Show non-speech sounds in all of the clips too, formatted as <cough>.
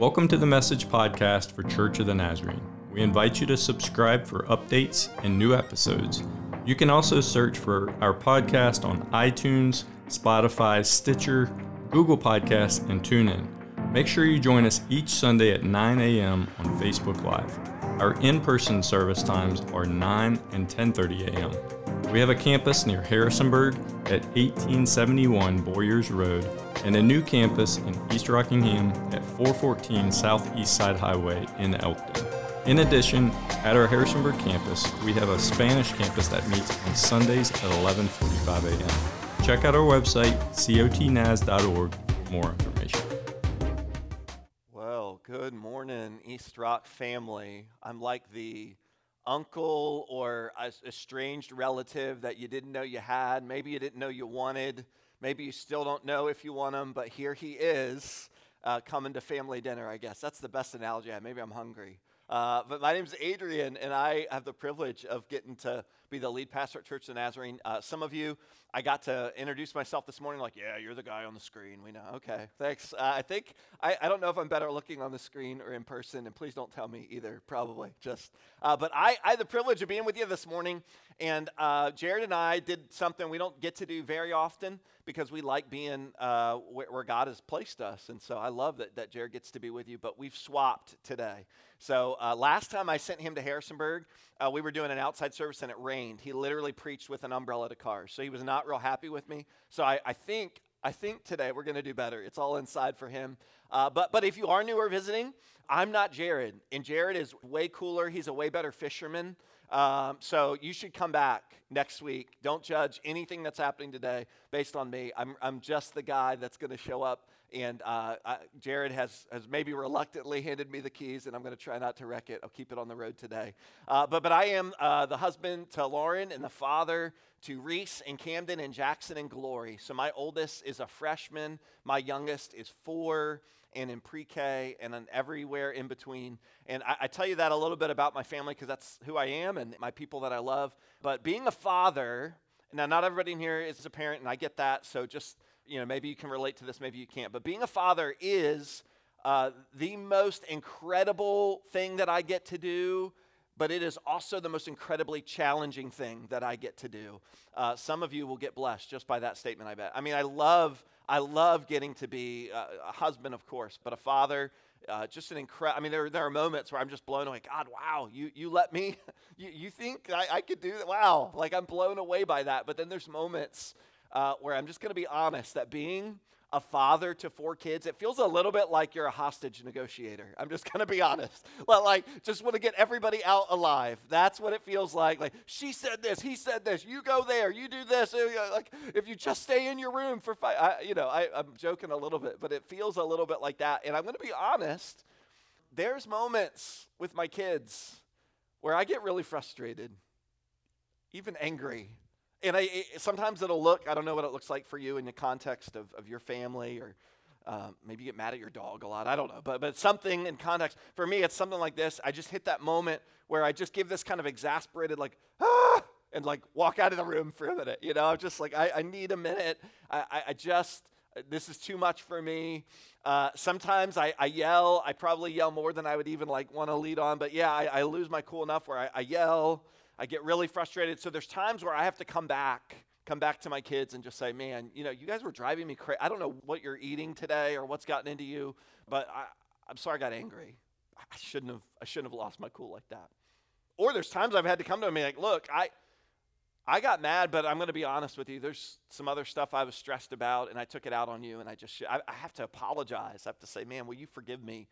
Welcome to the Message Podcast for Church of the Nazarene. We invite you to subscribe for updates and new episodes. You can also search for our podcast on iTunes, Spotify, Stitcher, Google Podcasts, and TuneIn. Make sure you join us each Sunday at 9 a.m. on Facebook Live. Our in-person service times are 9 and 10:30 a.m. We have a campus near Harrisonburg at 1871 Boyers Road and a new campus in East Rockingham at 414 Southeast Side Highway in Elkton. In addition, at our Harrisonburg campus, we have a Spanish campus that meets on Sundays at 11:45 a.m. Check out our website cotnaz.org for more information. Well, good morning, East Rock family. I'm like the uncle or a estranged relative that you didn't know you had, maybe you didn't know you wanted, maybe you still don't know if you want him, but here he is uh, coming to family dinner, I guess. That's the best analogy. Maybe I'm hungry. Uh, but my name is Adrian, and I have the privilege of getting to be the lead pastor at Church of the Nazarene. Uh, some of you, I got to introduce myself this morning, like, yeah, you're the guy on the screen. We know. Okay, thanks. Uh, I think, I, I don't know if I'm better looking on the screen or in person, and please don't tell me either, probably. Just, uh, but I, I had the privilege of being with you this morning, and uh, Jared and I did something we don't get to do very often because we like being uh, where, where God has placed us. And so I love that, that Jared gets to be with you, but we've swapped today. So uh, last time I sent him to Harrisonburg, uh, we were doing an outside service and it rained. He literally preached with an umbrella to cars. So he was not real happy with me. So I, I think I think today we're going to do better. It's all inside for him. Uh, but, but if you are new or visiting, I'm not Jared. And Jared is way cooler. He's a way better fisherman. Um, so you should come back next week. Don't judge anything that's happening today based on me. I'm, I'm just the guy that's going to show up and uh, I, Jared has, has maybe reluctantly handed me the keys, and I'm going to try not to wreck it. I'll keep it on the road today. Uh, but, but I am uh, the husband to Lauren and the father to Reese and Camden and Jackson and Glory. So my oldest is a freshman, my youngest is four and in pre K and then everywhere in between. And I, I, tell you that a little bit about my family because that's who I am and my people that I love. But being a father, now not everybody in here is a parent, and I get that. So just you know, maybe you can relate to this, maybe you can't. But being a father is uh, the most incredible thing that I get to do, but it is also the most incredibly challenging thing that I get to do. Uh, some of you will get blessed just by that statement, I bet. I mean, I love, I love getting to be a, a husband, of course, but a father. Uh, just an incredible. I mean, there, there are moments where I'm just blown away. God, wow, you, you let me, <laughs> you, you think I, I could do that? Wow, like I'm blown away by that. But then there's moments uh, where I'm just going to be honest that being a father to four kids, it feels a little bit like you're a hostage negotiator. I'm just to be honest. <laughs> Like, just want to get everybody out alive. That's what it feels like. Like, she said this, he said this, you go there, you do this. Like, if you just stay in your room for five, I, you know, I, I'm joking a little bit, but it feels a little bit like that. And I'm to be honest, there's moments with my kids where I get really frustrated, even angry and I, it, sometimes it'll look, I don't know what it looks like for you in the context of, of your family or um, maybe you get mad at your dog a lot. I don't know. But, but something in context. For me, it's something like this. I just hit that moment where I just give this kind of exasperated, like, ah, and like walk out of the room for a minute. You know, I'm just like, I, I need a minute. I, I, I just, this is too much for me. Uh, sometimes I, I, yell. I probably yell more than I would even like want to lead on. But yeah, I, I lose my cool enough where I, I yell. I get really frustrated. So there's times where I have to come back, come back to my kids and just say, man, you know, you guys were driving me crazy. I don't know what you're eating today or what's gotten into you, but I, I'm sorry I got angry. I shouldn't have, I shouldn't have lost my cool like that. Or there's times I've had to come to them and be like, look, I, I got mad, but I'm going to be honest with you. There's some other stuff I was stressed about, and I took it out on you, and I just, I, I have to apologize. I have to say, man, will you forgive me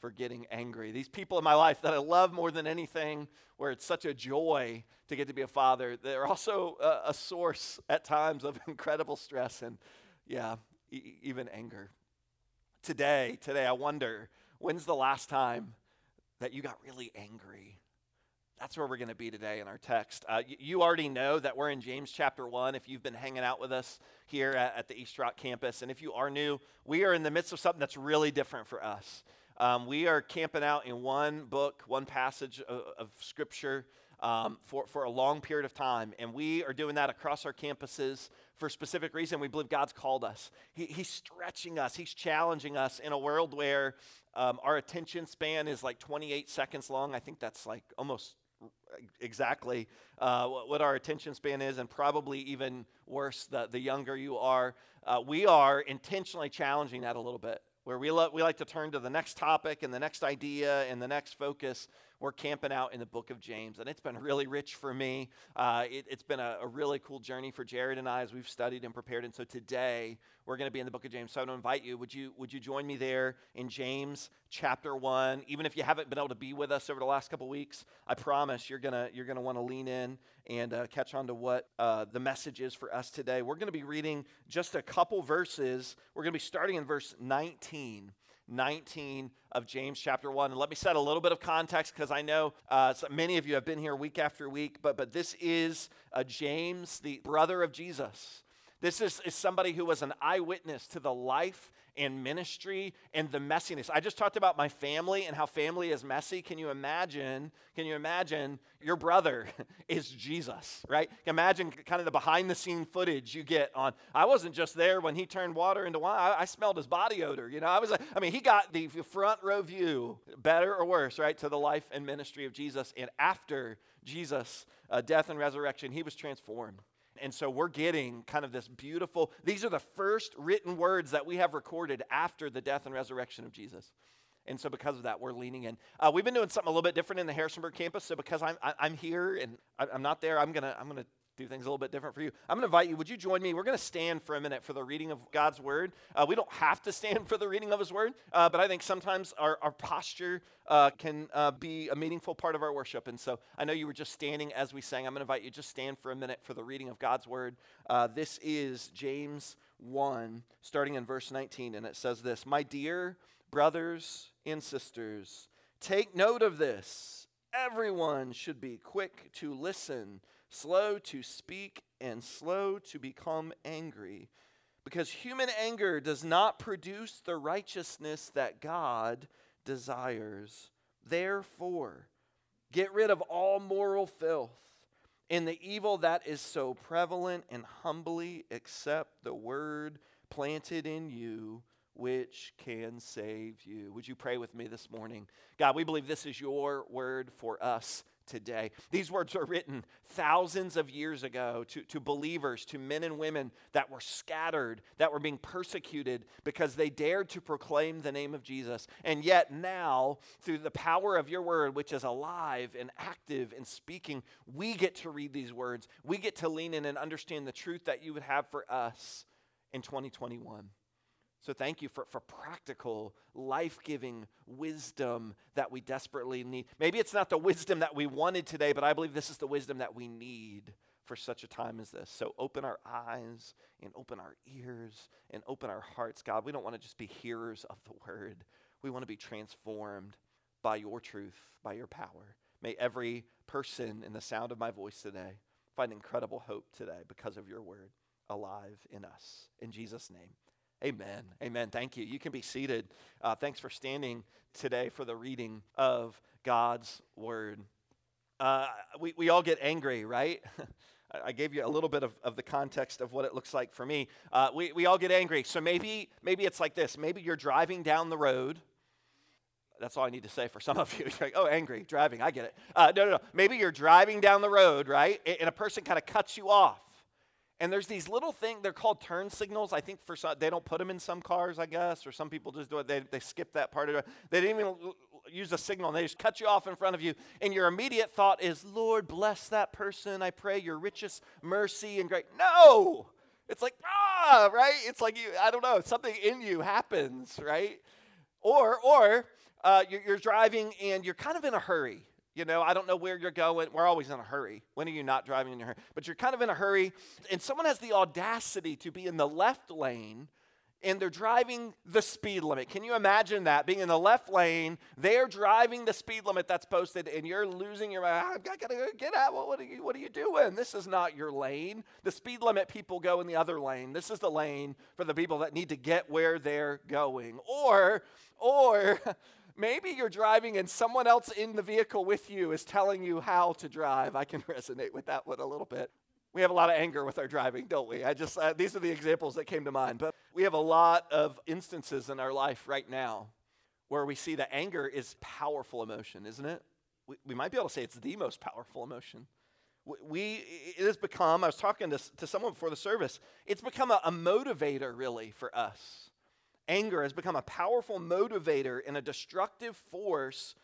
for getting angry. These people in my life that I love more than anything, where it's such a joy to get to be a father, they're also a, a source at times of <laughs> incredible stress and, yeah, e- even anger. Today, today, I wonder when's the last time that you got really angry? That's where we're going to be today in our text. Uh, you, already know that we're in James chapter 1 if you've been hanging out with us here at, at the East Rock campus. And if you are new, we are in the midst of something that's really different for us. Um, we are camping out in one book, one passage of, of Scripture um, for, for a long period of time. And we are doing that across our campuses for a specific reason. We believe God's called us. He, he's stretching us, He's challenging us in a world where um, our attention span is like 28 seconds long. I think that's like almost exactly uh, what our attention span is, and probably even worse the, the younger you are. Uh, we are intentionally challenging that a little bit, where we, lo- we like to turn to the next topic and the next idea and the next focus we're camping out in the book of James, and it's been really rich for me. Uh, it, has been a, a, really cool journey for Jared and I as we've studied and prepared. And so today we're going to be in the book of James. So I want to invite you. Would you would you join me there in James chapter one? Even if you haven't been able to be with us over the last couple weeks, I promise you're gonna you're gonna want to lean in and uh, catch on to what uh, the message is for us today. We're going to be reading just a couple verses. We're going to be starting in verse 19. 19 of James chapter 1. And let me set a little bit of context because I know uh, many of you have been here week after week, but, but this is uh, James, the brother of Jesus. This is, is somebody who was an eyewitness to the life and ministry and the messiness. I just talked about my family and how family is messy. Can you imagine? Can you imagine your brother <laughs> is Jesus, right? Imagine kind of the behind the scene footage you get on. I wasn't just there when he turned water into wine. I, I smelled his body odor. You know, I was. I mean, he got the front row view, better or worse, right, to the life and ministry of Jesus. And after Jesus' uh, death and resurrection, he was transformed. And so we're getting kind of this beautiful, these are the first written words that we have recorded after the death and resurrection of Jesus. And so, because of that, we're leaning in. Uh, we've been doing something a little bit different in the Harrisonburg campus. So, because I'm, I, am here and I'm not there, I'm gonna I'm gonna do things a little bit different for you. I'm going to invite you. Would you join me? We're going to stand for a minute for the reading of God's word. Uh, we don't have to stand for the reading of His word, uh, but I think sometimes our, our posture uh, can uh, be a meaningful part of our worship. And so I know you were just standing as we sang. I'm going to invite you just stand for a minute for the reading of God's word. Uh, this is James 1, starting in verse 19, and it says this My dear brothers and sisters, take note of this. Everyone should be quick to listen slow to speak, and slow to become angry. Because human anger does not produce the righteousness that God desires. Therefore, get rid of all moral filth and the evil that is so prevalent, and humbly accept the word planted in you which can save you. Would you pray with me this morning? God, we believe this is your word for us today. These words were written thousands of years ago to, to believers, to men and women that were scattered, that were being persecuted because they dared to proclaim the name of Jesus. And yet now, through the power of your word, which is alive and active and speaking, we get to read these words. We get to lean in and understand the truth that you would have for us in 2021. So thank you for, for practical, life giving wisdom that we desperately need. Maybe it's not the wisdom that we wanted today, but I believe this is the wisdom that we need for such a time as this. So open our eyes and open our ears and open our hearts, God. We don't want to just be hearers of the word, we want to be transformed by your truth, by your power. May every person in the sound of my voice today find incredible hope today because of your word alive in us. In Jesus' name. Amen. Amen. Thank you. You can be seated. Uh, thanks for standing today for the reading of God's word. Uh, we, we all get angry, right? <laughs> I gave you a little bit of, of the context of what it looks like for me. Uh, we, we all get angry. So maybe, maybe it's like this. Maybe you're driving down the road. That's all I need to say for some of you. <laughs> You're like, oh, angry, driving. I get it. Uh, no, no, no. Maybe you're driving down the road, right? And a person kind of cuts you off. And there's these little things, they're called turn signals. I think for some, they don't put them in some cars, I guess, or some people just do it. They, they skip that part of it. They didn't even use a signal. And they just cut you off in front of you. And your immediate thought is, Lord, bless that person. I pray your richest mercy and great. No! It's like, ah, right? It's like, you, I don't know, something in you happens, right? Or, or uh, you're, you're driving and you're kind of in a hurry you know, I don't know where you're going. We're always in a hurry. When are you not driving in a hurry? But you're kind of in a hurry, and someone has the audacity to be in the left lane and they're driving the speed limit. Can you imagine that? Being in the left lane, they're driving the speed limit that's posted, and you're losing your mind. I've got to get out. What are, you, what are you doing? This is not your lane. The speed limit people go in the other lane. This is the lane for the people that need to get where they're going. Or, or, <laughs> maybe you're driving and someone else in the vehicle with you is telling you how to drive. I can <laughs> resonate with that one a little bit. We have a lot of anger with our driving, don't we? I just uh, these are the examples that came to mind. But we have a lot of instances in our life right now where we see that anger is powerful emotion, isn't it? We, we might be able to say it's the most powerful emotion. We, it has become, I was talking to, to someone before the service, it's become a, a motivator really for us. Anger has become a powerful motivator and a destructive force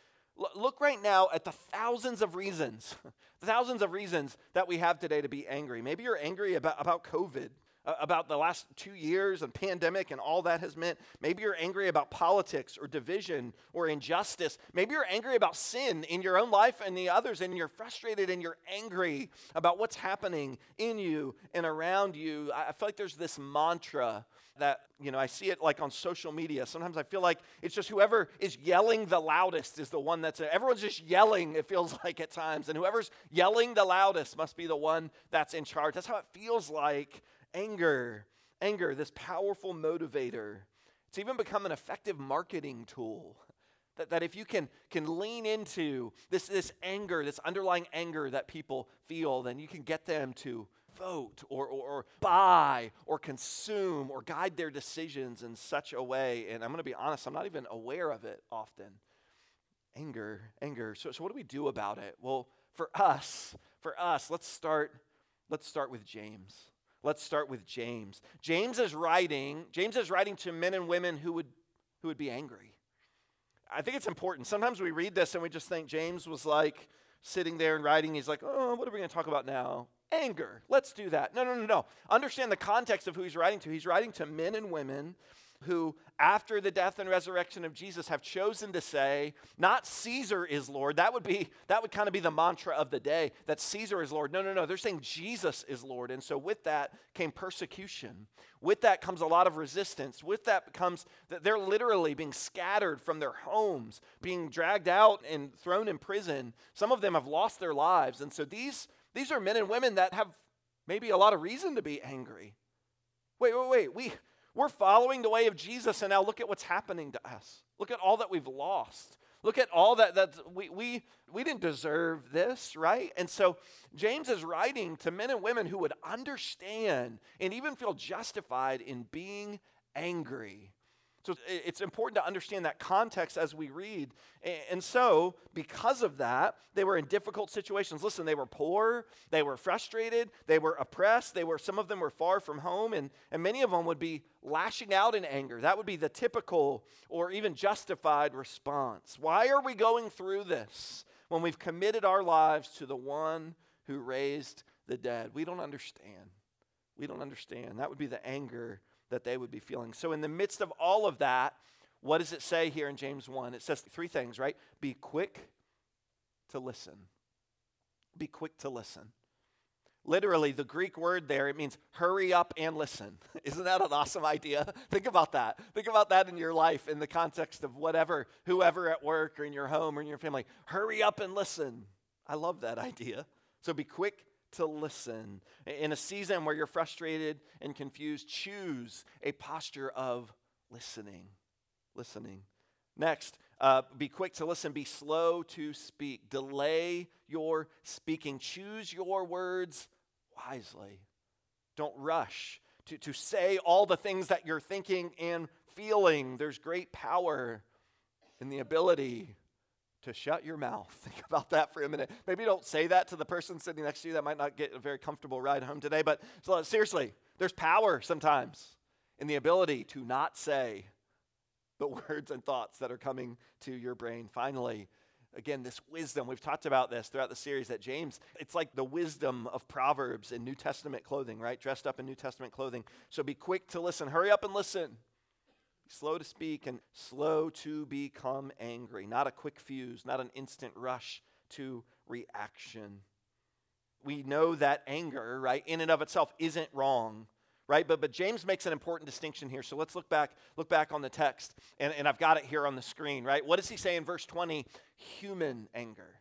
Look right now at the thousands of reasons, <laughs> thousands of reasons that we have today to be angry. Maybe you're angry about, about COVID, uh, about the last two years and pandemic and all that has meant. Maybe you're angry about politics or division or injustice. Maybe you're angry about sin in your own life and the others, and you're frustrated and you're angry about what's happening in you and around you. I feel like there's this mantra that, you know, I see it like on social media. Sometimes I feel like it's just whoever is yelling the loudest is the one that's, everyone's just yelling, it feels <laughs> like at times. And whoever's yelling the loudest must be the one that's in charge. That's how it feels like anger. Anger, this powerful motivator. It's even become an effective marketing tool. That, that if you can, can lean into this, this anger, this underlying anger that people feel, then you can get them to vote or, or, or, buy or consume or guide their decisions in such a way. And I'm going to be honest, I'm not even aware of it often. Anger, anger. So, so what do we do about it? Well, for us, for us, let's start, let's start with James. Let's start with James. James is writing, James is writing to men and women who would, who would be angry. I think it's important. Sometimes we read this and we just think James was like sitting there and writing. He's like, oh, what are we going to talk about now? Anger. Let's do that. No, no, no, no. Understand the context of who he's writing to. He's writing to men and women who, after the death and resurrection of Jesus, have chosen to say, not Caesar is Lord. That would be that would kind of be the mantra of the day, that Caesar is Lord. No, no, no. They're saying Jesus is Lord. And so with that came persecution. With that comes a lot of resistance. With that comes that they're literally being scattered from their homes, being dragged out and thrown in prison. Some of them have lost their lives. And so these these are men and women that have maybe a lot of reason to be angry. Wait, wait, wait. We, we're following the way of Jesus, and now look at what's happening to us. Look at all that we've lost. Look at all that that we we we didn't deserve this, right? And so James is writing to men and women who would understand and even feel justified in being angry. So it's important to understand that context as we read. And so, because of that, they were in difficult situations. Listen, they were poor, they were frustrated, they were oppressed, they were some of them were far from home, and, and many of them would be lashing out in anger. That would be the typical or even justified response. Why are we going through this when we've committed our lives to the one who raised the dead? We don't understand. We don't understand. That would be the anger that they would be feeling. So, in the midst of all of that, what does it say here in James 1? It says three things, right? Be quick to listen. Be quick to listen. Literally, the Greek word there, it means hurry up and listen. <laughs> Isn't that an awesome idea? <laughs> Think about that. Think about that in your life in the context of whatever, whoever at work or in your home or in your family. Hurry up and listen. I love that <laughs> idea. So be quick to listen. In a season where you're frustrated and confused, choose a posture of listening. Listening. Next, uh, be quick to listen, be slow to speak. Delay your speaking. Choose your words wisely. Don't rush to, to say all the things that you're thinking and feeling. There's great power in the ability to shut your mouth. <laughs> Think about that for a minute. Maybe don't say that to the person sitting next to you. That might not get a very comfortable ride home today. But so, uh, seriously, there's power sometimes in the ability to not say <laughs> the words and thoughts that are coming to your brain. Finally, again, this wisdom. We've talked about this throughout the series that James, it's like the wisdom of Proverbs in New Testament clothing, right? Dressed up in New Testament clothing. So be quick to listen. Hurry up and listen slow to speak and slow to become angry. Not a quick fuse, not an instant rush to reaction. We know that anger, right, in and of itself isn't wrong, right? But, but James makes an important distinction here. So let's look back, look back on the text. And, and I've got it here on the screen, right? What does he say in verse 20? Human anger.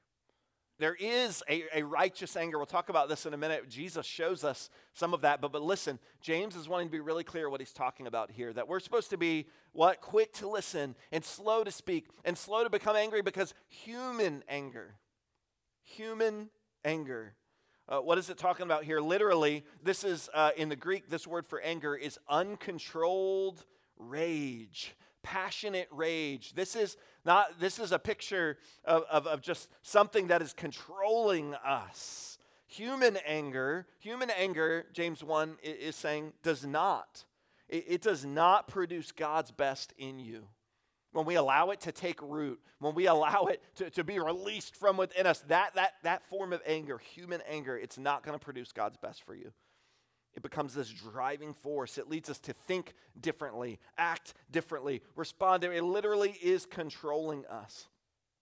There is a, a righteous anger. We'll talk about this in a minute. Jesus shows us some of that. But, but listen, James is wanting to be really clear what he's talking about here that we're supposed to be what? Quick to listen and slow to speak and slow to become angry because human anger, human anger. Uh, what is it talking about here? Literally, this is uh, in the Greek, this word for anger is uncontrolled rage passionate rage. This is not this is a picture of, of, of, just something that is controlling us. Human anger, human anger, James 1 is saying, does not. It, it does not produce God's best in you. When we allow it to take root, when we allow it to, to be released from within us, that, that, that form of anger, human anger, it's not going to produce God's best for you. It becomes this driving force. It leads us to think differently, act differently, respond. It literally is controlling us.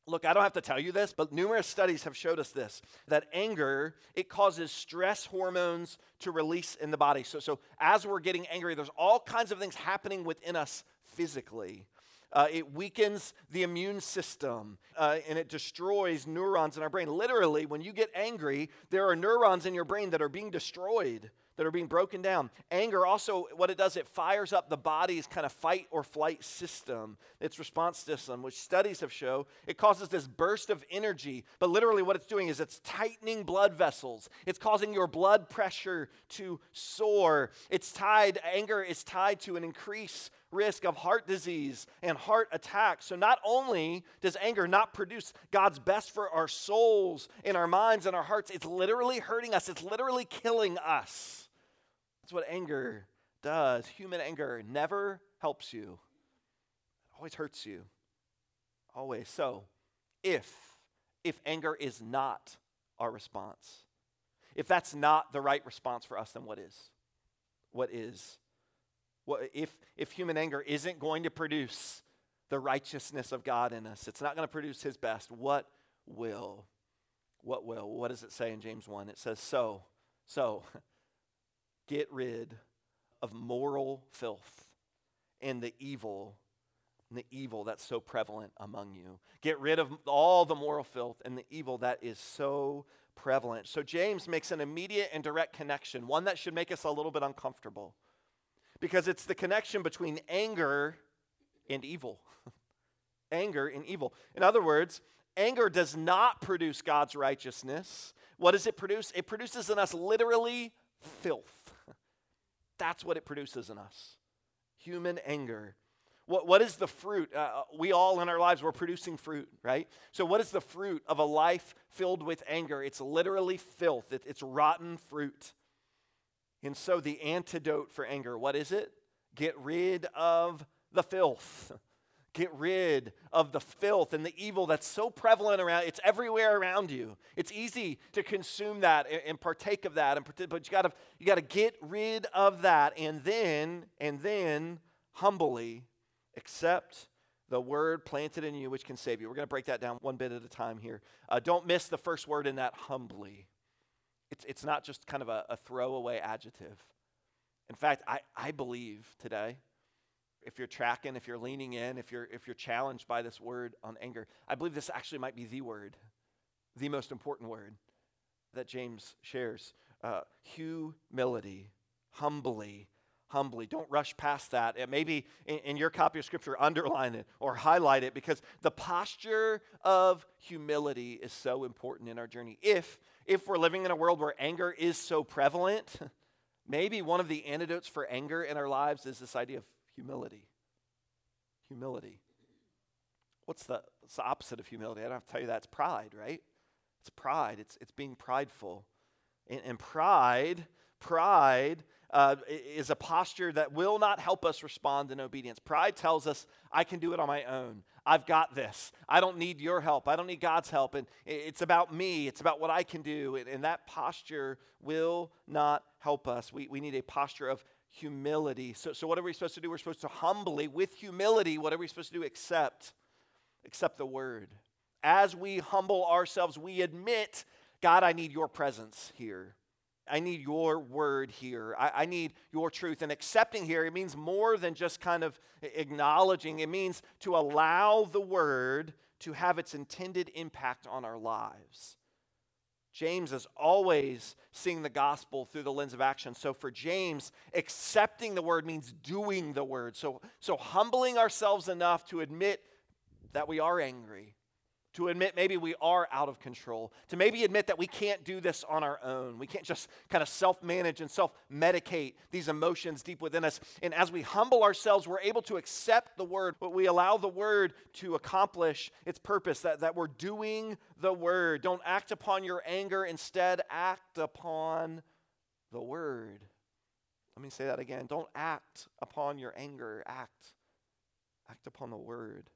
Look, I don't have to tell you this, but numerous studies have showed us this that anger, it causes stress hormones to release in the body. So, so as we're getting angry, there's all kinds of things happening within us physically. Uh, it weakens the immune system uh, and it destroys neurons in our brain. Literally, when you get angry, there are neurons in your brain that are being destroyed that are being broken down. Anger also, what it does, it fires up the body's kind of fight or flight system, its response system, which studies have shown it causes this burst of energy. But literally, what it's doing is it's tightening blood vessels. It's causing your blood pressure to soar. It's tied, anger is tied to an increase risk of heart disease and heart attack. So, not only does anger not produce God's best for our souls and our minds and our hearts, it's literally hurting us, it's literally killing us. That's what anger does. Human anger never helps you, it always hurts you. Always. So, if if anger is not our response, if that's not the right response for us, then what is? What is? What, if, if human anger isn't going to produce the righteousness of God in us, it's not going to produce his best, what will? What will? What does it say in James 1? It says, So, so, get rid of moral filth and the evil and the evil that's so prevalent among you. Get rid of all the moral filth and the evil that is so prevalent. So James makes an immediate and direct connection, one that should make us a little bit uncomfortable. Because it's the connection between anger and evil. <laughs> anger and evil. In other words, anger does not produce God's righteousness. What does it produce? It produces in us literally filth. That's what it produces in us human anger. What, what is the fruit? Uh, we all in our lives, we're producing fruit, right? So, what is the fruit of a life filled with anger? It's literally filth, it, it's rotten fruit. And so, the antidote for anger, what is it? Get rid of the filth. <laughs> Get rid of the filth and the evil that's so prevalent around. It's everywhere around you. It's easy to consume that and, partake of that, and but you got to you got to get rid of that, and then and then humbly accept the word planted in you, which can save you. We're going to break that down one bit at a time here. Uh, don't miss the first word in that humbly. It's it's not just kind of a, a throwaway adjective. In fact, I, I believe today if you're tracking, if you're leaning in, if you're, if you're challenged by this word on anger, I believe this actually might be the word, the most important word that James shares. Uh, humility, humbly, humbly. Don't rush past that. It maybe in, in your copy of Scripture, underline it or highlight it because the posture of humility is so important in our journey. If, if we're living in a world where anger is so prevalent, <laughs> maybe one of the antidotes for anger in our lives is this idea of humility. Humility. What's the, what's the opposite of humility? I don't have to tell you that. It's pride, right? It's pride. It's, it's being prideful. And, and pride, pride uh, is a posture that will not help us respond in obedience. Pride tells us, I can do it on my own. I've got this. I don't need your help. I don't need God's help. And it's about me, it's about what I can do. And, and that posture will not help us. We, we need a posture of humility. So, so what are we supposed to do? We're supposed to humbly, with humility, what are we supposed to do? Accept. Accept the word. As we humble ourselves, we admit, God, I need your presence here. I need your word here. I, I, need your truth. And accepting here, it means more than just kind of acknowledging, it means to allow the word to have its intended impact on our lives. James is always seeing the gospel through the lens of action. So for James, accepting the word means doing the word. So, so humbling ourselves enough to admit that we are angry, to admit maybe we are out of control, to maybe admit that we can't do this on our own. We can't just kind of self manage and self medicate these emotions deep within us. And as we humble ourselves, we're able to accept the word, but we allow the word to accomplish its purpose, that, that we're doing the word. Don't act upon your anger, instead, act upon the word. Let me say that again. Don't act upon your anger, act. Act upon the word.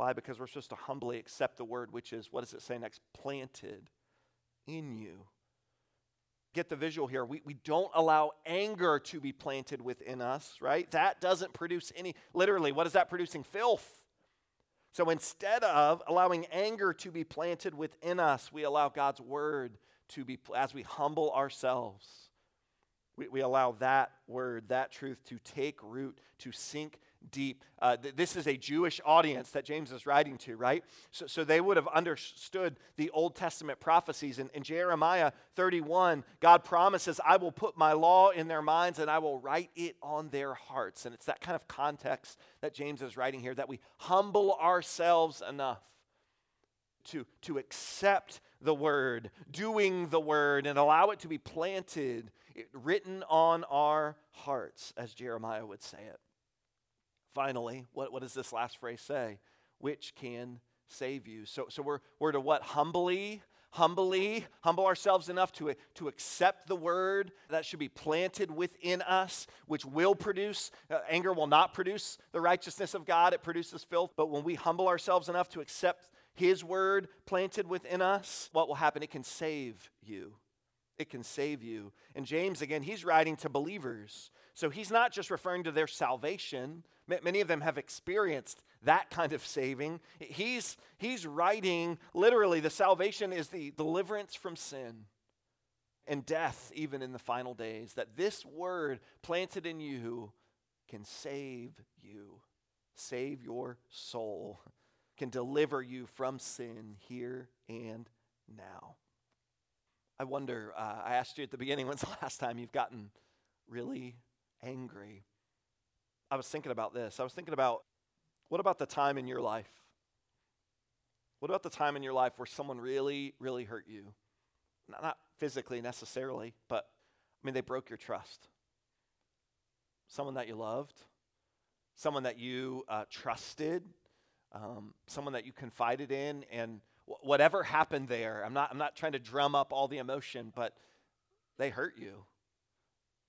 Why? Because we're supposed to humbly accept the word, which is, what does it say next? Planted in you. Get the visual here. We, we don't allow anger to be planted within us, right? That doesn't produce any, literally, what is that producing? Filth. So instead of allowing anger to be planted within us, we allow God's word to be, as we humble ourselves, we, we allow that word, that truth to take root, to sink deep. Uh, th- this is a Jewish audience that James is writing to, right? So, so they would have understood the Old Testament prophecies. In, in Jeremiah 31, God promises, I will put my law in their minds and I will write it on their hearts. And it's that kind of context that James is writing here that we humble ourselves enough to, to accept the word, doing the word, and allow it to be planted, written on our hearts, as Jeremiah would say it. Finally, what, what does this last phrase say? Which can save you. So, so we're, we're to what? Humbly, humbly, humble ourselves enough to, to accept the word that should be planted within us, which will produce, uh, anger will not produce the righteousness of God, it produces filth. But when we humble ourselves enough to accept his word planted within us, what will happen? It can save you. It can save you. And James, again, he's writing to believers. So he's not just referring to their salvation, Many of them have experienced that kind of saving. He's, he's writing literally, the salvation is the deliverance from sin and death, even in the final days. That this word planted in you can save you, save your soul, can deliver you from sin here and now. I wonder, uh, I asked you at the beginning, <laughs> when's the last time you've gotten really angry? I was thinking about this. I was thinking about what about the time in your life? What about the time in your life where someone really, really hurt you? Not, not physically necessarily, but I mean, they broke your trust. Someone that you loved, someone that you uh, trusted, um, someone that you confided in, and whatever happened there, I'm not, I'm not trying to drum up all the emotion, but they hurt you.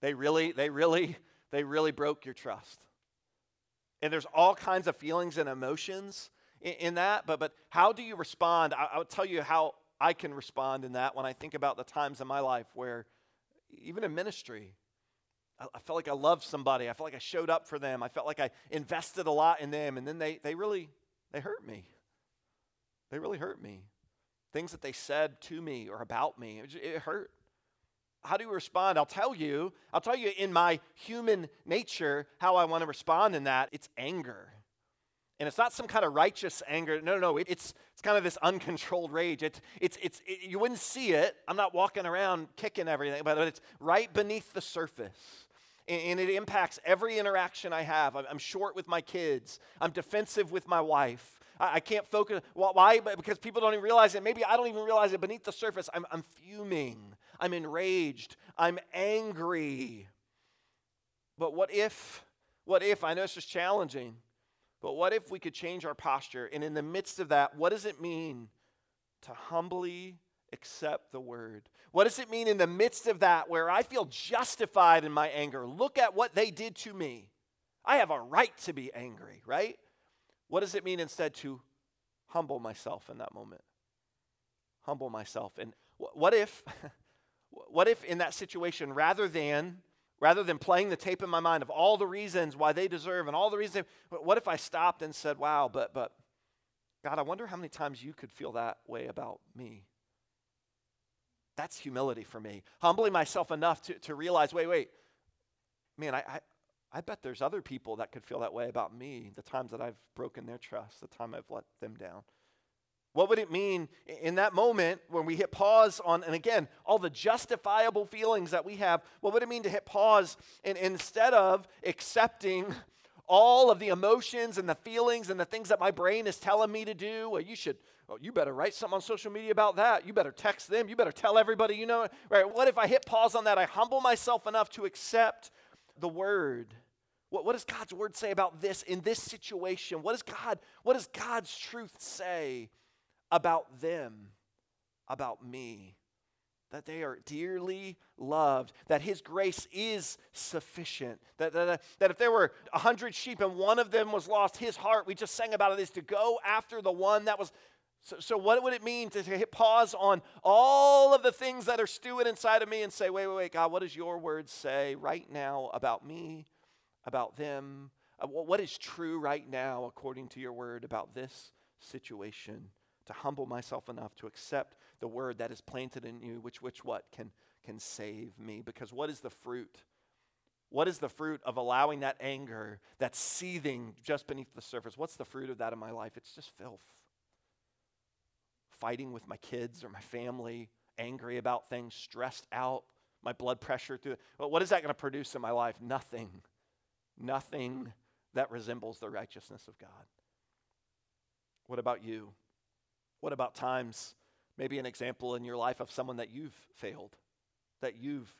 They really, they really, they really broke your trust. And there's all kinds of feelings and emotions in, in that, but, but how do you respond? I, I'll tell you how I can respond in that when I think about the times in my life where, even in ministry, I, I felt like I loved somebody. I felt like I showed up for them. I felt like I invested a lot in them, and then they, they really, they hurt me. They really hurt me. Things that they said to me or about me, it, hurt how do you respond? I'll tell you. I'll tell you in my human nature how I want to respond in that. It's anger. And it's not some kind of righteous anger. No, no, no. It, it's, it's kind of this uncontrolled rage. It's, it's, it's, it, you wouldn't see it. I'm not walking around kicking everything, but it's right beneath the surface. And, and it impacts every interaction I have. I'm, I'm short with my kids, I'm defensive with my wife. I, I can't focus. Why? Because people don't even realize it. Maybe I don't even realize it beneath the surface. I'm, I'm fuming. I'm enraged. I'm angry. But what if, what if, I know this is challenging, but what if we could change our posture? And in the midst of that, what does it mean to humbly accept the word? What does it mean in the midst of that where I feel justified in my anger? Look at what they did to me. I have a right to be angry, right? What does it mean instead to humble myself in that moment? Humble myself. And what if <laughs> What if in that situation, rather than rather than playing the tape in my mind of all the reasons why they deserve and all the reasons, what if I stopped and said, "Wow, but but God, I wonder how many times you could feel that way about me." That's humility for me. Humbling myself enough to, to realize, wait, wait, man, I, I, I bet there's other people that could feel that way about me, the times that I've broken their trust, the time I've let them down. What would it mean in that moment when we hit pause on, and again, all the justifiable feelings that we have? What would it mean to hit pause and instead of accepting all of the emotions and the feelings and the things that my brain is telling me to do? Well, you should, well, you better write something on social media about that. You better text them. You better tell everybody you know. Right? What if I hit pause on that? I humble myself enough to accept the word. What, what does God's word say about this in this situation? What does God, what does God's truth say? about them, about me. That they are dearly loved, that His grace is sufficient. That, that, that if there were a hundred sheep and one of them was lost, His heart, we just sang about it, is to go after the one that was. So, so what would it mean to, to hit pause on all of the things that are stewing inside of me and say, wait, wait, wait, God, what does your word say right now about me, about them? Uh, what is true right now according to your word about this situation? to humble myself enough to accept the word that is planted in you, which, which what can, can save me. Because what is the fruit? What is the fruit of allowing that anger that's seething just beneath the surface? What's the fruit of that in my life? It's just filth. Fighting with my kids or my family, angry about things, stressed out, my blood pressure through. Well, what is that going to produce in my life? Nothing. Nothing that resembles the righteousness of God. What about you? What about times, maybe an example in your life of someone that you've failed, that you've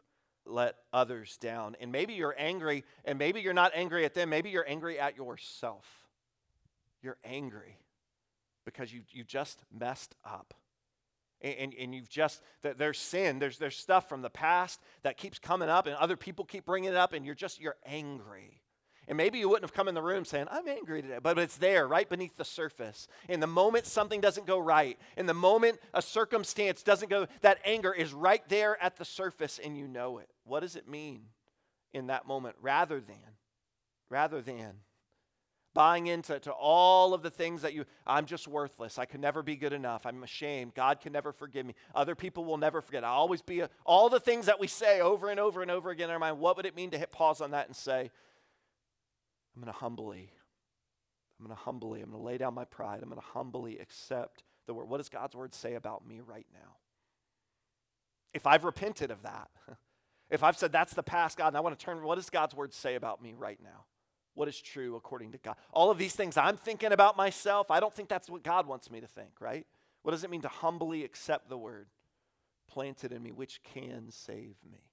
let others down? And maybe you're angry, and maybe you're not angry at them, maybe you're angry at yourself. You're angry because you, you just messed up. And, and, and you've just, there's sin, there's, there's stuff from the past that keeps coming up, and other people keep bringing it up, and you're just, you're angry. And maybe you wouldn't have come in the room saying, I'm angry today, but it's there right beneath the surface. In the moment something doesn't go right, in the moment a circumstance doesn't go, that anger is right there at the surface and you know it. What does it mean in that moment? Rather than, rather than buying into to all of the things that you, I'm just worthless. I can never be good enough. I'm ashamed. God can never forgive me. Other people will never forget. I'll always be a, all the things that we say over and over and over again in our mind. What would it mean to hit pause on that and say, I'm going to humbly, I'm going to humbly, I'm going to lay down my pride. I'm going to humbly accept the word. What does God's word say about me right now? If I've repented of that, <laughs> if I've said that's the past, God, and I want to turn, what does God's word say about me right now? What is true according to God? All of these things I'm thinking about myself, I don't think that's what God wants me to think, right? What does it mean to humbly accept the word planted in me, which can save me?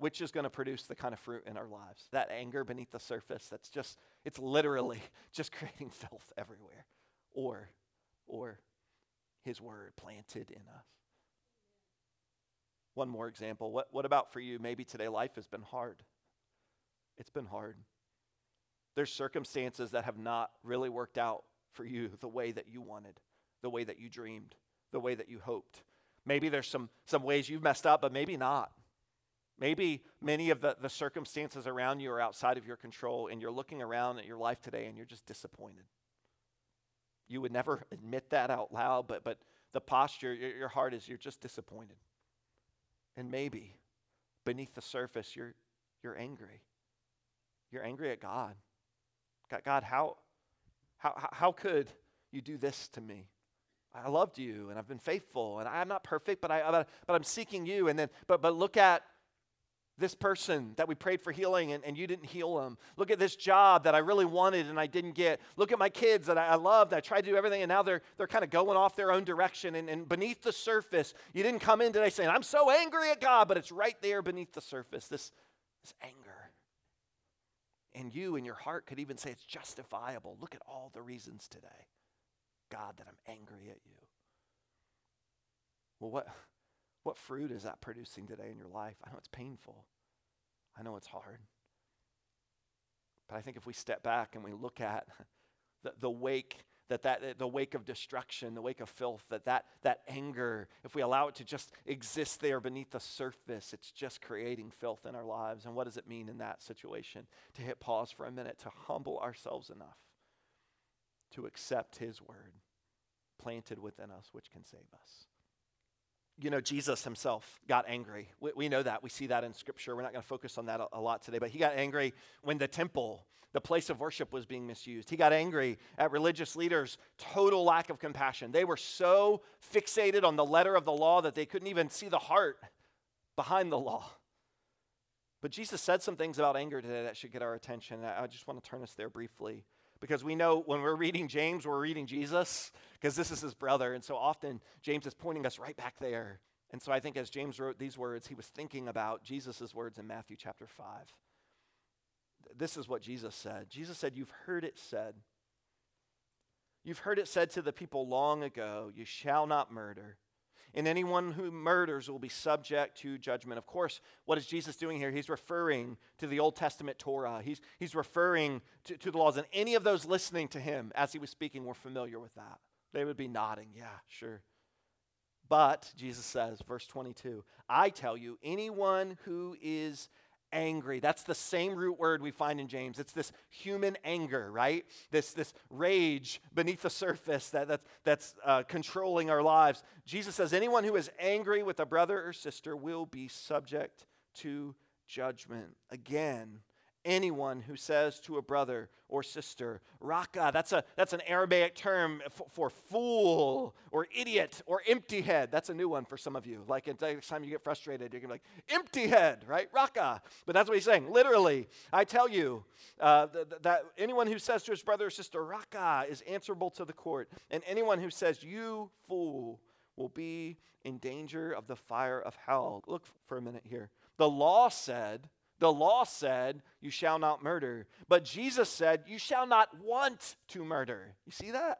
Which is going to produce the kind of fruit in our lives. That anger beneath the surface that's just, it's literally <laughs> just creating filth everywhere. Or, or his word planted in us. One more example. What, what about for you? Maybe today life has been hard. It's been hard. There's circumstances that have not really worked out for you the way that you wanted, the way that you dreamed, the way that you hoped. Maybe there's some, some ways you've messed up, but maybe not. Maybe many of the, the circumstances around you are outside of your control, and you're looking around at your life today and you're just disappointed. You would never admit that out loud, but, but the posture, your, your heart is you're just disappointed. And maybe beneath the surface, you're, you're angry. You're angry at God. God, how, how, how could you do this to me? I loved you and I've been faithful and I'm not perfect, but, I, but I'm seeking you. And then, but, but look at this person that we prayed for healing and, and you didn't heal them. Look at this job that I really wanted and I didn't get. Look at my kids that I, I loved. I tried to do everything and now they're, they're kind of going off their own direction. And, and beneath the surface, you didn't come in today saying, I'm so angry at God, but it's right there beneath the surface, this, this anger. And you in your heart could even say it's justifiable. Look at all the reasons today, God, that I'm angry at you. Well, what? What fruit is that producing today in your life? I know it's painful. I know it's hard. But I think if we step back and we look at <laughs> the, the wake that, that the wake of destruction, the wake of filth, that, that that anger, if we allow it to just exist there beneath the surface, it's just creating filth in our lives. And what does it mean in that situation? To hit pause for a minute, to humble ourselves enough to accept his word planted within us, which can save us you know, Jesus himself got angry. We, we, know that. We see that in Scripture. We're not going to focus on that a, a, lot today, but he got angry when the temple the place of worship was being misused. He got angry at religious leaders' total lack of compassion. They were so fixated on the letter of the law that they couldn't even see the heart behind the law. But Jesus said some things about anger today that should get our attention. I just want to turn us there briefly because we know when we're reading James, we're reading Jesus because this is his brother. And so often James is pointing us right back there. And so I think as James wrote these words, he was thinking about Jesus' words in Matthew chapter 5. This is what Jesus said Jesus said, You've heard it said. You've heard it said to the people long ago, You shall not murder and anyone who murders will be subject to judgment. Of course, what is Jesus doing here? He's referring to the Old Testament Torah, he's, he's referring to, to the laws. And any of those listening to him as he was speaking were familiar with that. They would be nodding, yeah, sure. But, Jesus says, verse 22, I tell you, anyone who is angry. That's the same root word we find in James. It's this human anger, right? This, this rage beneath the surface that, that, that's uh, controlling our lives. Jesus says, anyone who is angry with a brother or sister will be subject to judgment. Again, anyone who says to a brother or sister, raka, that's, a, that's an Aramaic term for, for, fool or idiot or empty head. That's a new one for some of you. Like next time you get frustrated, you're going to be like, empty head, right? Raka. But that's what he's saying. Literally, I tell you uh, th- that anyone who says to his brother or sister, raka, is answerable to the court. And anyone who says, you fool, will be in danger of the fire of hell. Look for a minute here. The law said, the law said, You shall not murder. But Jesus said, You shall not want to murder. You see that?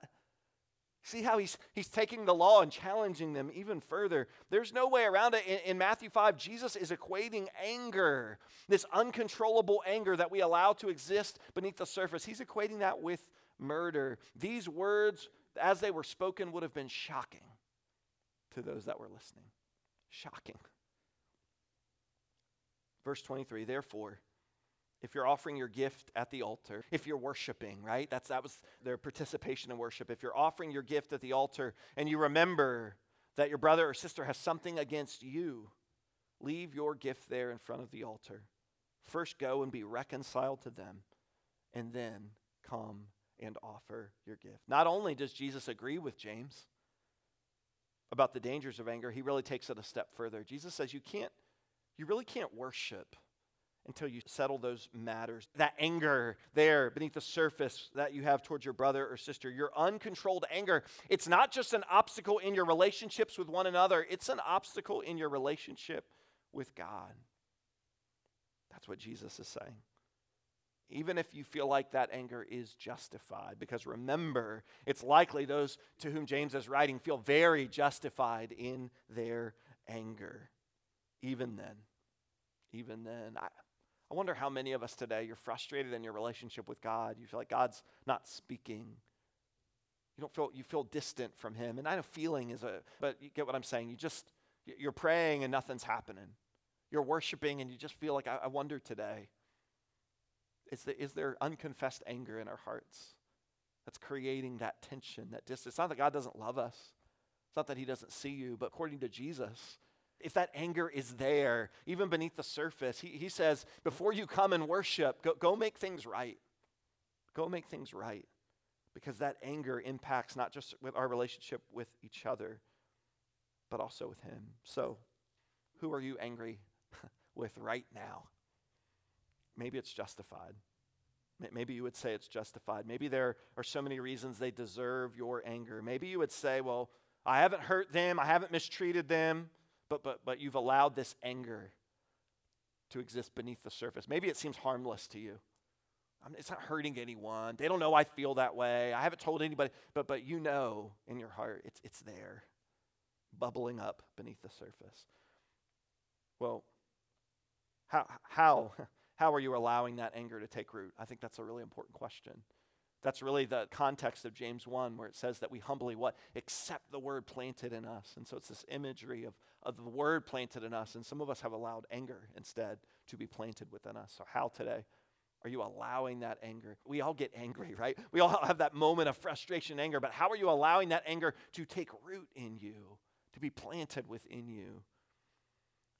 See how he's, he's taking the law and challenging them even further. There's no way around it. In, in, Matthew 5, Jesus is equating anger, this uncontrollable anger that we allow to exist beneath the surface. He's equating that with murder. These words, as they were spoken, would have been shocking to those that were listening. Shocking. Verse 23, therefore, if you're offering your gift at the altar, if you're worshiping, right? That's that was their participation in worship. If you're offering your gift at the altar and you remember that your brother or sister has something against you, leave your gift there in front of the altar. First go and be reconciled to them, and then come and offer your gift. Not only does Jesus agree with James about the dangers of anger, he really takes it a step further. Jesus says you can't you really can't worship until you settle those matters. That anger there beneath the surface that you have towards your brother or sister, your uncontrolled anger, it's not just an obstacle in your relationships with one another, it's an obstacle in your relationship with God. That's what Jesus is saying. Even if you feel like that anger is justified, because remember, it's likely those to whom James is writing feel very justified in their anger even then. Even then. I, I wonder how many of us today, you're frustrated in your relationship with God. You feel like God's not speaking. You don't feel, you feel distant from Him. And I know feeling is a, but you get what I'm saying. You just, you're praying and nothing's happening. You're worshiping and you just feel like, I, I wonder today, is, the, is there unconfessed anger in our hearts that's creating that tension, that distance? It's not that God doesn't love us. It's not that he doesn't see you, but according to Jesus, if that anger is there, even beneath the surface, he, he says, before you come and worship, go, go make things right. Go make things right. Because that anger impacts not just with our relationship with each other, but also with him. So, who are you angry <laughs> with right now? Maybe it's justified. Maybe you would say it's justified. Maybe there are so many reasons they deserve your anger. Maybe you would say, well, I haven't hurt them, I haven't mistreated them but, but, but you've allowed this anger to exist beneath the surface. Maybe it seems harmless to you. I mean, it's not hurting anyone. They don't know I feel that way. I haven't told anybody, but, but you know in your heart it's, it's there, bubbling up beneath the surface. Well, how, how, <laughs> how are you allowing that anger to take root? I think that's a really important question. That's really the context of James 1, where it says that we humbly what? Accept the word planted in us. And so it's this imagery of, of the word planted in us. And some of us have allowed anger instead to be planted within us. So, how today are you allowing that anger? We all get angry, <laughs> right? We all have that moment of frustration, anger, but how are you allowing that anger to take root in you, to be planted within you?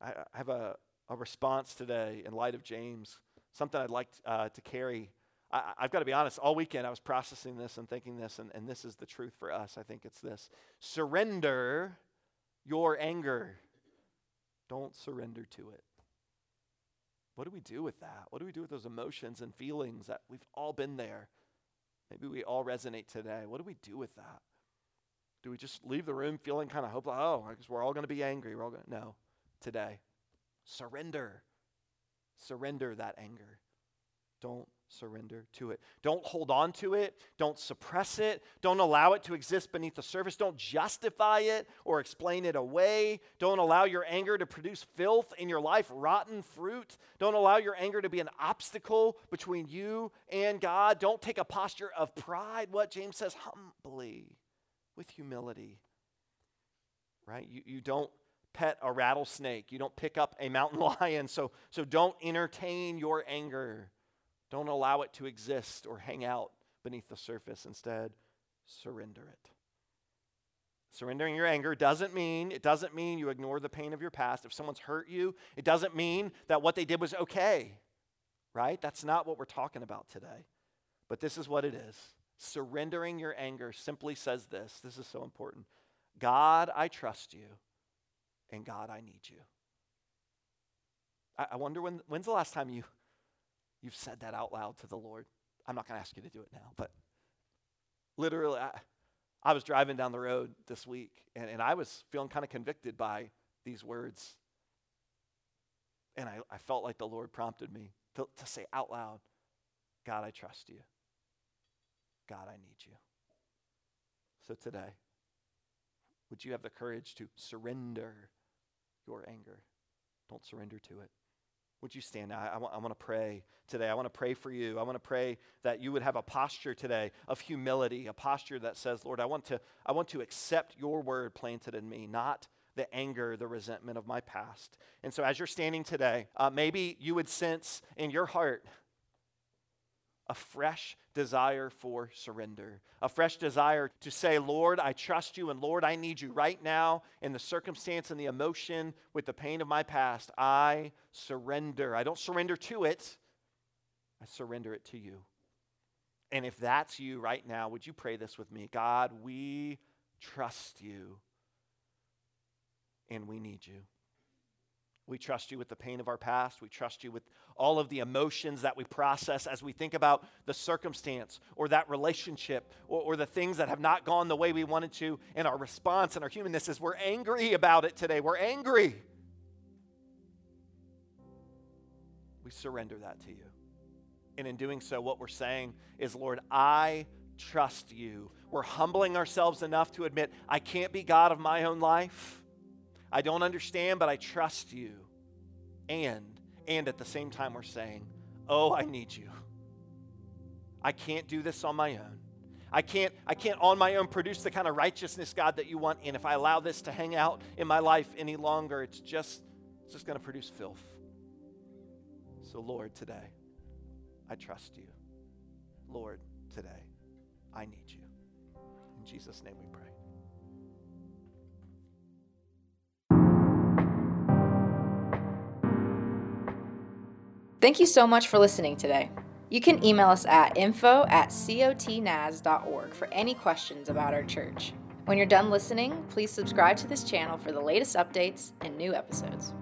I, I have a, a response today in light of James, something I'd like uh, to carry I, have got to be honest, all weekend I was processing this and thinking this, and, and this is the truth for us. I think it's this surrender your anger, don't surrender to it. What do we do with that? What do we do with those emotions and feelings that we've all been there? Maybe we all resonate today. What do we do with that? Do we just leave the room feeling kind of hopeless? Oh, I guess we're all going to be angry. We're all going to. No, today. Surrender. Surrender that anger. Don't surrender to it. Don't hold on to it. Don't suppress it. Don't allow it to exist beneath the surface. Don't justify it or explain it away. Don't allow your anger to produce filth in your life, rotten fruit. Don't allow your anger to be an obstacle between you and God. Don't take a posture of pride. What James says, humbly, with humility. Right? You, you don't pet a rattlesnake. You don't pick up a mountain <laughs> lion. So, so don't entertain your anger. Don't allow it to exist or hang out beneath the surface. Instead, surrender it. Surrendering your anger doesn't mean it doesn't mean you ignore the pain of your past. If someone's hurt you, it doesn't mean that what they did was okay. Right? That's not what we're talking about today. But this is what it is. Surrendering your anger simply says this. This is so important. God, I trust you. And God, I need you. I, I wonder when when's the last time you you've said that out loud to the Lord. I'm not going to ask you to do it now, but literally, I, I was driving down the road this week and, and I was feeling kind of convicted by these words. And I, I felt like the Lord prompted me to, to say out loud, God, I trust you. God, I need you. So today, would you have the courage to surrender your anger? Don't surrender to it. Would you stand I, want, I want to pray today. I want to pray for you. I want to pray that you would have a posture today of humility, a posture that says, Lord, I want to, I want to accept your word planted in me, not the anger, the resentment of my past. And so as you're standing today, uh, maybe you would sense in your heart a fresh desire for surrender, a fresh desire to say, Lord, I trust you, and Lord, I need you right now in the circumstance and the emotion with the pain of my past. I surrender. I don't surrender to it, I surrender it to you. And if that's you right now, would you pray this with me? God, we trust you, and we need you. We trust you with the pain of our past. We trust you with all of the emotions that we process as we think about the circumstance or that relationship or, or, the things that have not gone the way we wanted to. And our response and our humanness is we're angry about it today. We're angry. We surrender that to you. And in doing so, what we're saying is, Lord, I trust you. We're humbling ourselves enough to admit, I can't be God of my own life. I don't understand, but I trust you. And, and at the same time, we're saying, Oh, I need you. I can't do this on my own. I can't, I can't on my own produce the kind of righteousness, God, that you want. And if I allow this to hang out in my life any longer, it's just, it's just going to produce filth. So, Lord, today, I trust you. Lord, today, I need you. In Jesus' name we pray. Thank you so much for listening today. You can email us at info at cotnaz.org for any questions about our church. When you're done listening, please subscribe to this channel for the latest updates and new episodes.